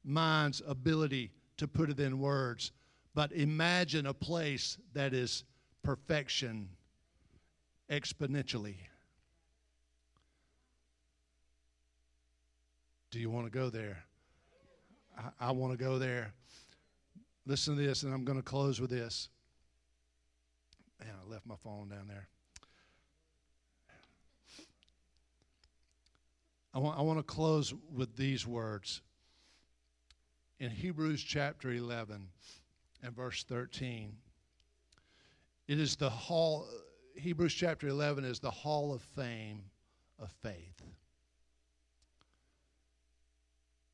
mind's ability to put it in words. But imagine a place that is perfection exponentially. Do you want to go there? I, I want to go there. Listen to this, and I'm going to close with this. Man, I left my phone down there. I want, I want to close with these words. In Hebrews chapter 11 and verse 13, it is the hall, Hebrews chapter 11 is the hall of fame of faith.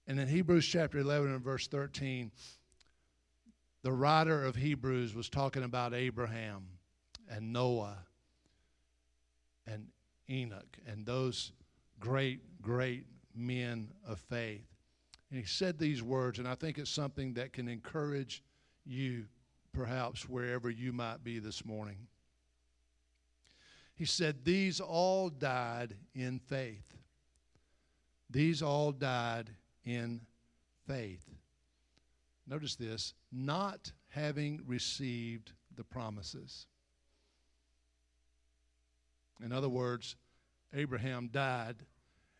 And in Hebrews chapter 11 and verse 13, the writer of Hebrews was talking about Abraham and Noah and Enoch and those great, great men of faith. And he said these words, and I think it's something that can encourage you, perhaps, wherever you might be this morning. He said, These all died in faith. These all died in faith. Notice this not having received the promises. In other words, Abraham died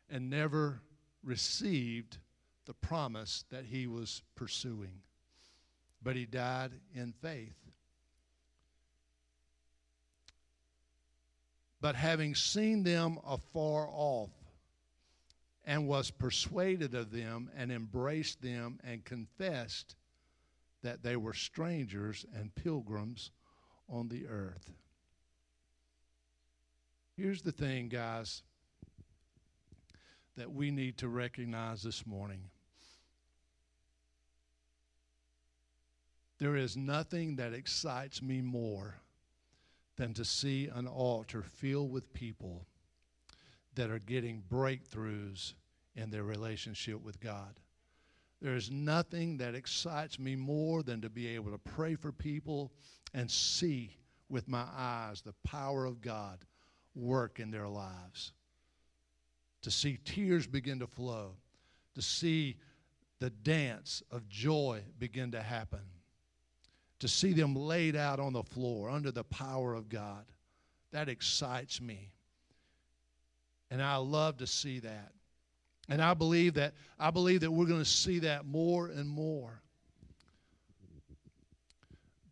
and never received the promise that he was pursuing. But he died in faith. But having seen them afar off, and was persuaded of them, and embraced them, and confessed that they were strangers and pilgrims on the earth. Here's the thing, guys, that we need to recognize this morning. There is nothing that excites me more than to see an altar filled with people that are getting breakthroughs in their relationship with God. There is nothing that excites me more than to be able to pray for people and see with my eyes the power of God work in their lives. To see tears begin to flow, to see the dance of joy begin to happen, to see them laid out on the floor under the power of God. That excites me. And I love to see that. And I believe that I believe that we're going to see that more and more.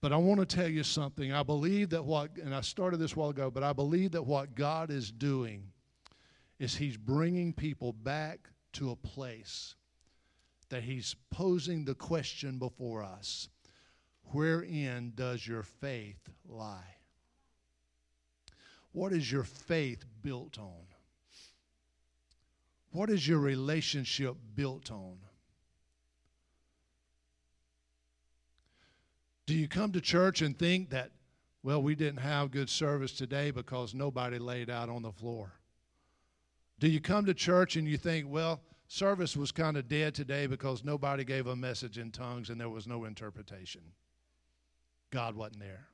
But I want to tell you something. I believe that what, and I started this while ago, but I believe that what God is doing is He's bringing people back to a place that He's posing the question before us Wherein does your faith lie? What is your faith built on? What is your relationship built on? Do you come to church and think that, well, we didn't have good service today because nobody laid out on the floor? Do you come to church and you think, well, service was kind of dead today because nobody gave a message in tongues and there was no interpretation? God wasn't there.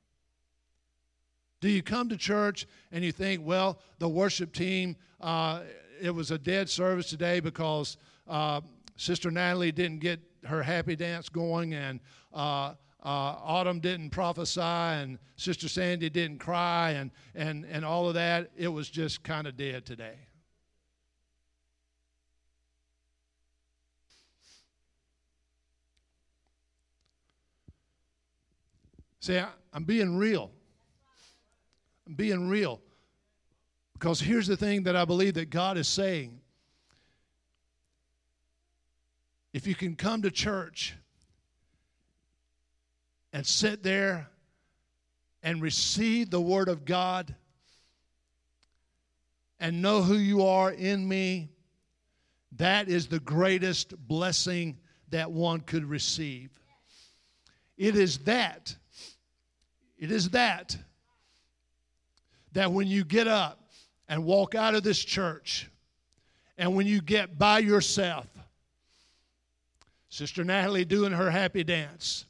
Do you come to church and you think, well, the worship team, uh, it was a dead service today because uh, Sister Natalie didn't get her happy dance going and uh, uh, Autumn didn't prophesy and Sister Sandy didn't cry and, and, and all of that. It was just kind of dead today. See, I, I'm being real. I'm being real. Because here's the thing that I believe that God is saying. If you can come to church and sit there and receive the Word of God and know who you are in me, that is the greatest blessing that one could receive. It is that. It is that. That when you get up and walk out of this church, and when you get by yourself, Sister Natalie doing her happy dance,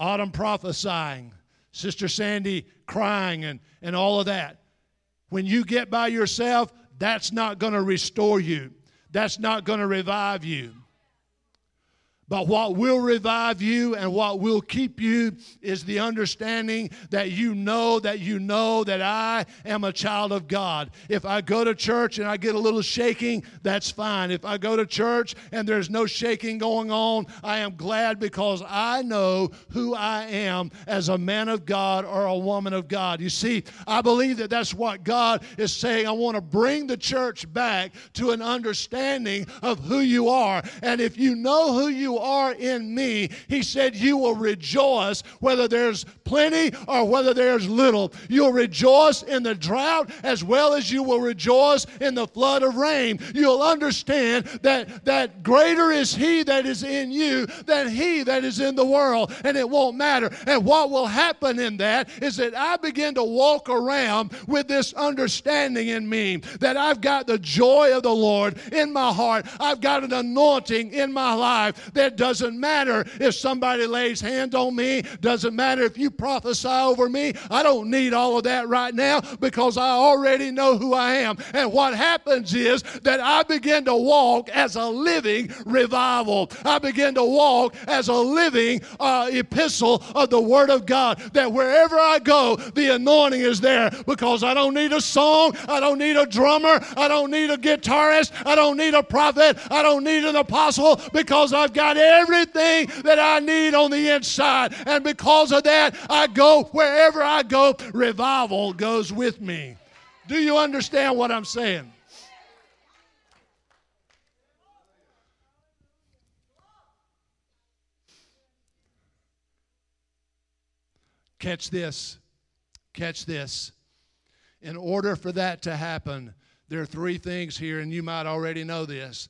Autumn prophesying, Sister Sandy crying, and, and all of that. When you get by yourself, that's not going to restore you, that's not going to revive you. But what will revive you and what will keep you is the understanding that you know that you know that I am a child of God. If I go to church and I get a little shaking, that's fine. If I go to church and there's no shaking going on, I am glad because I know who I am as a man of God or a woman of God. You see, I believe that that's what God is saying. I want to bring the church back to an understanding of who you are. And if you know who you are in me, he said, you will rejoice whether there's plenty or whether there's little. You'll rejoice in the drought as well as you will rejoice in the flood of rain. You'll understand that, that greater is he that is in you than he that is in the world, and it won't matter. And what will happen in that is that I begin to walk around with this understanding in me that I've got the joy of the Lord in my heart. I've got an anointing in my life that doesn't matter if somebody lays hands on me, doesn't matter if you prophesy over me. I don't need all of that right now because I already know who I am. And what happens is that I begin to walk as a living revival. I begin to walk as a living uh, epistle of the Word of God. That wherever I go, the anointing is there because I don't need a song, I don't need a drummer, I don't need a guitarist, I don't need a prophet, I don't need an apostle because I've got everything that I need on the inside. And because of that, I go wherever I go, revival goes with me. Do you understand what I'm saying? Catch this. Catch this. In order for that to happen, there are three things here, and you might already know this,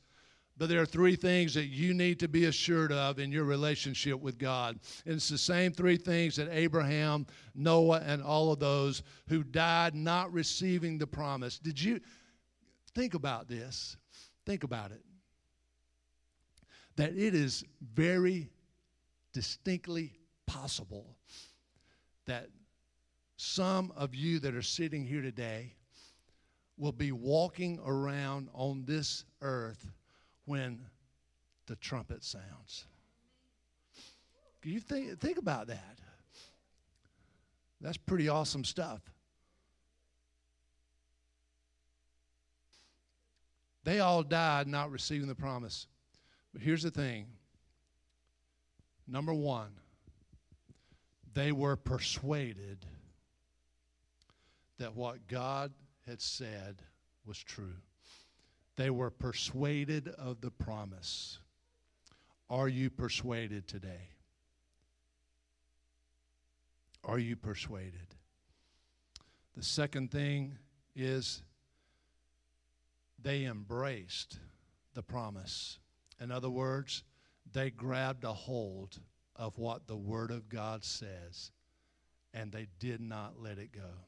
but there are three things that you need to be assured of in your relationship with God. And it's the same three things that Abraham, Noah, and all of those who died not receiving the promise. Did you think about this? Think about it. That it is very distinctly possible that some of you that are sitting here today will be walking around on this earth when the trumpet sounds. You think, think about that. That's pretty awesome stuff. They all died not receiving the promise. But here's the thing number one, they were persuaded that what God had said was true. They were persuaded of the promise. Are you persuaded today? Are you persuaded? The second thing is they embraced the promise. In other words, they grabbed a hold of what the Word of God says, and they did not let it go.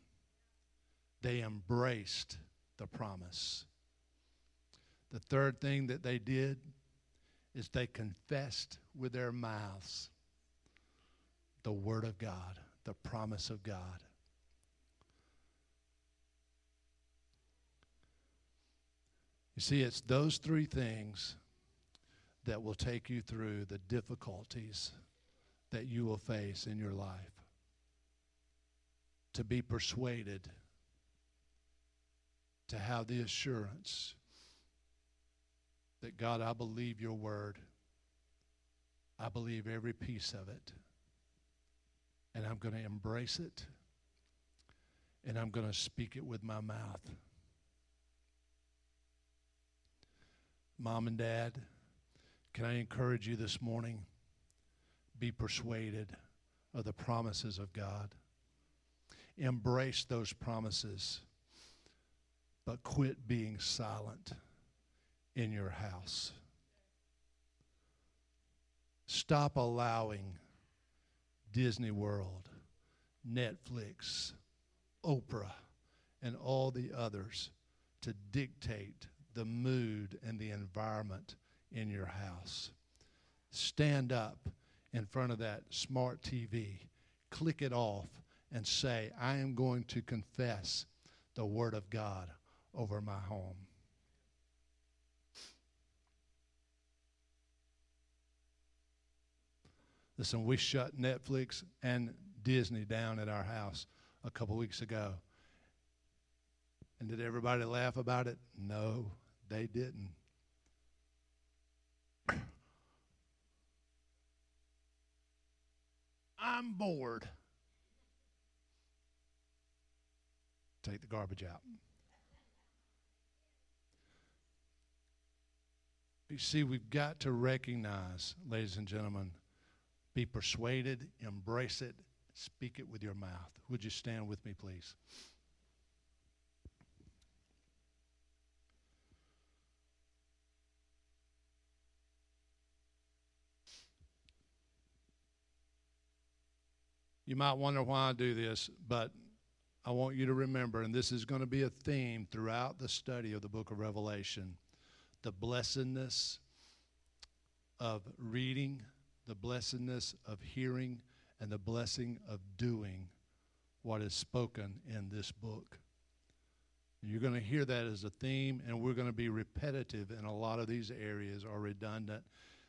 They embraced the promise. The third thing that they did is they confessed with their mouths the Word of God, the promise of God. You see, it's those three things that will take you through the difficulties that you will face in your life. To be persuaded, to have the assurance that God, I believe your word. I believe every piece of it. And I'm going to embrace it. And I'm going to speak it with my mouth. Mom and Dad, can I encourage you this morning? be persuaded of the promises of God. Embrace those promises, but quit being silent in your house. Stop allowing Disney World, Netflix, Oprah, and all the others to dictate the mood and the environment in your house. Stand up in front of that smart TV, click it off, and say, I am going to confess the Word of God over my home. Listen, we shut Netflix and Disney down at our house a couple weeks ago. And did everybody laugh about it? No, they didn't. I'm bored. Take the garbage out. You see, we've got to recognize, ladies and gentlemen, be persuaded, embrace it, speak it with your mouth. Would you stand with me, please? You might wonder why I do this, but I want you to remember, and this is going to be a theme throughout the study of the book of Revelation the blessedness of reading, the blessedness of hearing, and the blessing of doing what is spoken in this book. You're going to hear that as a theme, and we're going to be repetitive in a lot of these areas or redundant.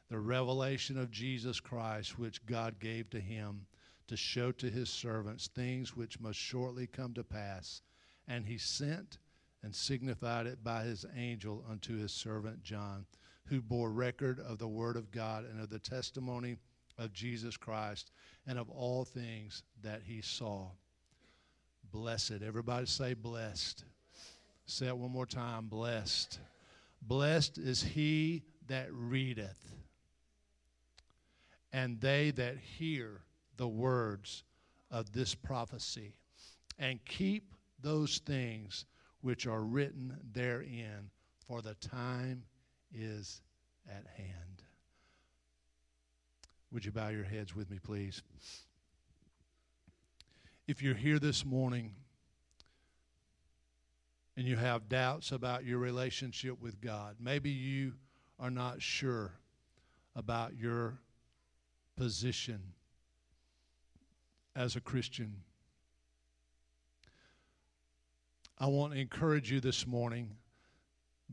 The revelation of Jesus Christ, which God gave to him to show to his servants things which must shortly come to pass. And he sent and signified it by his angel unto his servant John, who bore record of the word of God and of the testimony of Jesus Christ and of all things that he saw. Blessed. Everybody say blessed. Say it one more time blessed. Blessed is he that readeth, and they that hear the words of this prophecy and keep those things which are written therein, for the time is at hand. Would you bow your heads with me, please? If you're here this morning and you have doubts about your relationship with God, maybe you are not sure about your position as a Christian. I want to encourage you this morning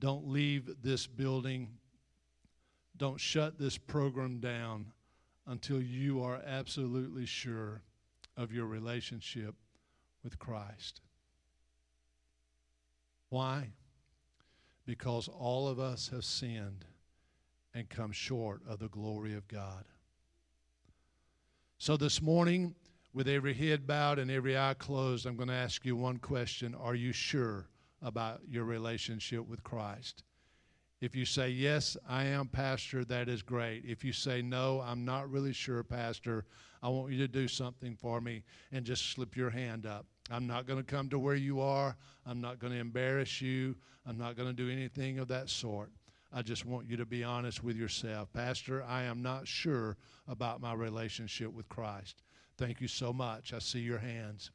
don't leave this building, don't shut this program down until you are absolutely sure of your relationship with Christ. Why? Because all of us have sinned and come short of the glory of God. So this morning, with every head bowed and every eye closed, I'm going to ask you one question Are you sure about your relationship with Christ? If you say, Yes, I am, Pastor, that is great. If you say, No, I'm not really sure, Pastor, I want you to do something for me and just slip your hand up. I'm not going to come to where you are. I'm not going to embarrass you. I'm not going to do anything of that sort. I just want you to be honest with yourself. Pastor, I am not sure about my relationship with Christ. Thank you so much. I see your hands.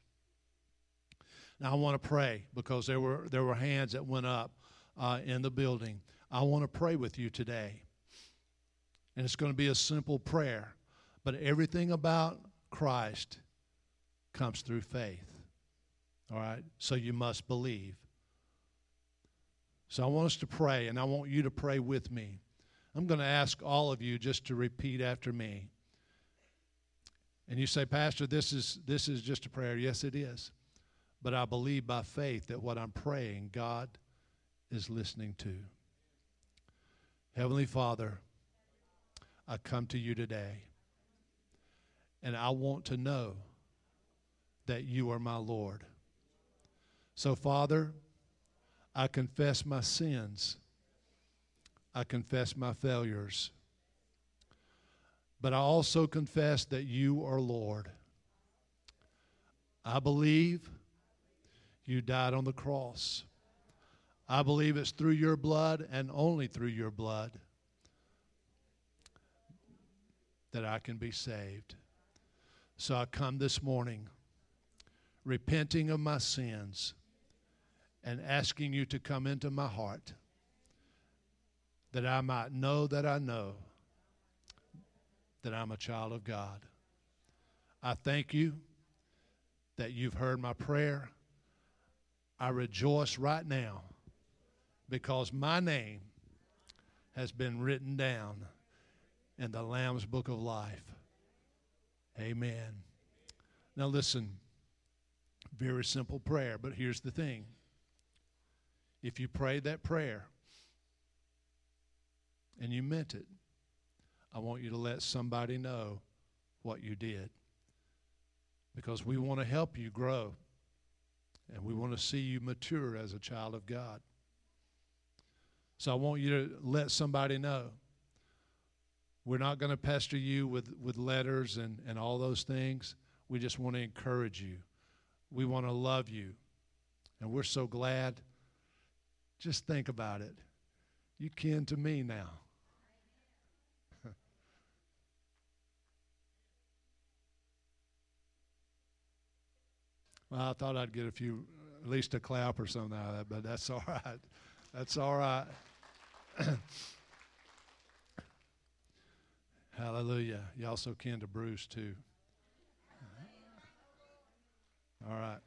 Now I want to pray because there were there were hands that went up uh, in the building. I want to pray with you today, and it's going to be a simple prayer, but everything about Christ comes through faith. All right, so you must believe. So I want us to pray, and I want you to pray with me. I'm going to ask all of you just to repeat after me. And you say, Pastor, this is, this is just a prayer. Yes, it is. But I believe by faith that what I'm praying, God is listening to. Heavenly Father, I come to you today, and I want to know that you are my Lord. So, Father, I confess my sins. I confess my failures but I also confess that you are Lord. I believe you died on the cross. I believe it's through your blood and only through your blood that I can be saved. So I come this morning repenting of my sins and asking you to come into my heart that I might know that I know that I'm a child of God. I thank you that you've heard my prayer. I rejoice right now because my name has been written down in the Lamb's Book of Life. Amen. Now, listen, very simple prayer, but here's the thing. If you prayed that prayer and you meant it, I want you to let somebody know what you did. Because we want to help you grow. And we want to see you mature as a child of God. So I want you to let somebody know. We're not going to pester you with, with letters and, and all those things. We just want to encourage you. We want to love you. And we're so glad. Just think about it. You kin to me now. Well, I thought I'd get a few, at least a clap or something out of that, but that's all right. That's all right. Hallelujah. You also kin to Bruce, too. All right.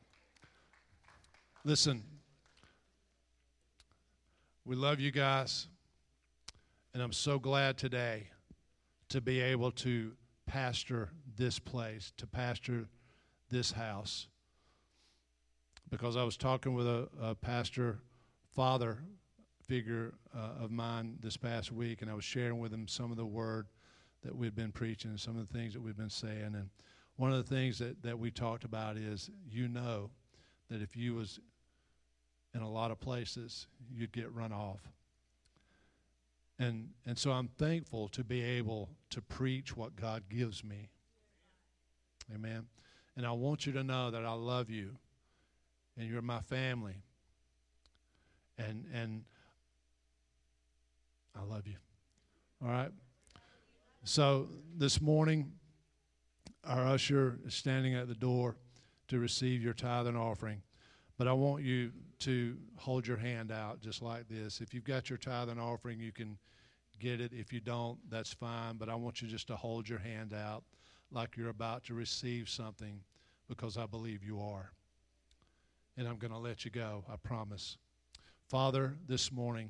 Listen, we love you guys, and I'm so glad today to be able to pastor this place, to pastor this house. Because I was talking with a, a pastor father figure uh, of mine this past week, and I was sharing with him some of the word that we've been preaching, some of the things that we've been saying, and one of the things that, that we talked about is you know that if you was in a lot of places, you'd get run off. And, and so I'm thankful to be able to preach what God gives me. Amen. And I want you to know that I love you and you're my family. And, and I love you. All right? So this morning, our usher is standing at the door to receive your tithe and offering. But I want you to hold your hand out just like this. If you've got your tithe and offering, you can get it. If you don't, that's fine. But I want you just to hold your hand out like you're about to receive something because I believe you are. And I'm going to let you go, I promise. Father, this morning,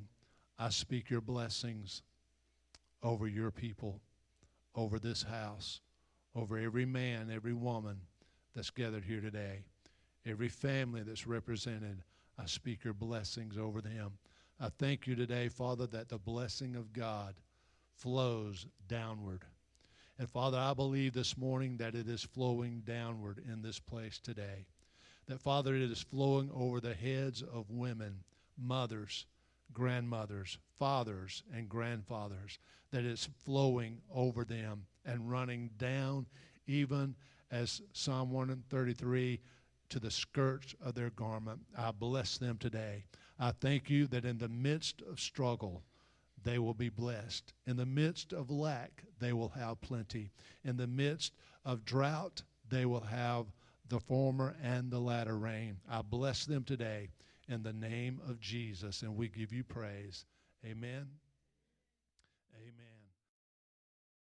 I speak your blessings over your people, over this house over every man, every woman that's gathered here today, every family that's represented. I speak your blessings over them. I thank you today, Father, that the blessing of God flows downward. And Father, I believe this morning that it is flowing downward in this place today. That, Father, it is flowing over the heads of women, mothers, grandmothers, fathers, and grandfathers. That it's flowing over them and running down, even as Psalm 133 to the skirts of their garment. I bless them today. I thank you that in the midst of struggle, they will be blessed. In the midst of lack, they will have plenty. In the midst of drought, they will have the former and the latter rain. I bless them today in the name of Jesus, and we give you praise. Amen.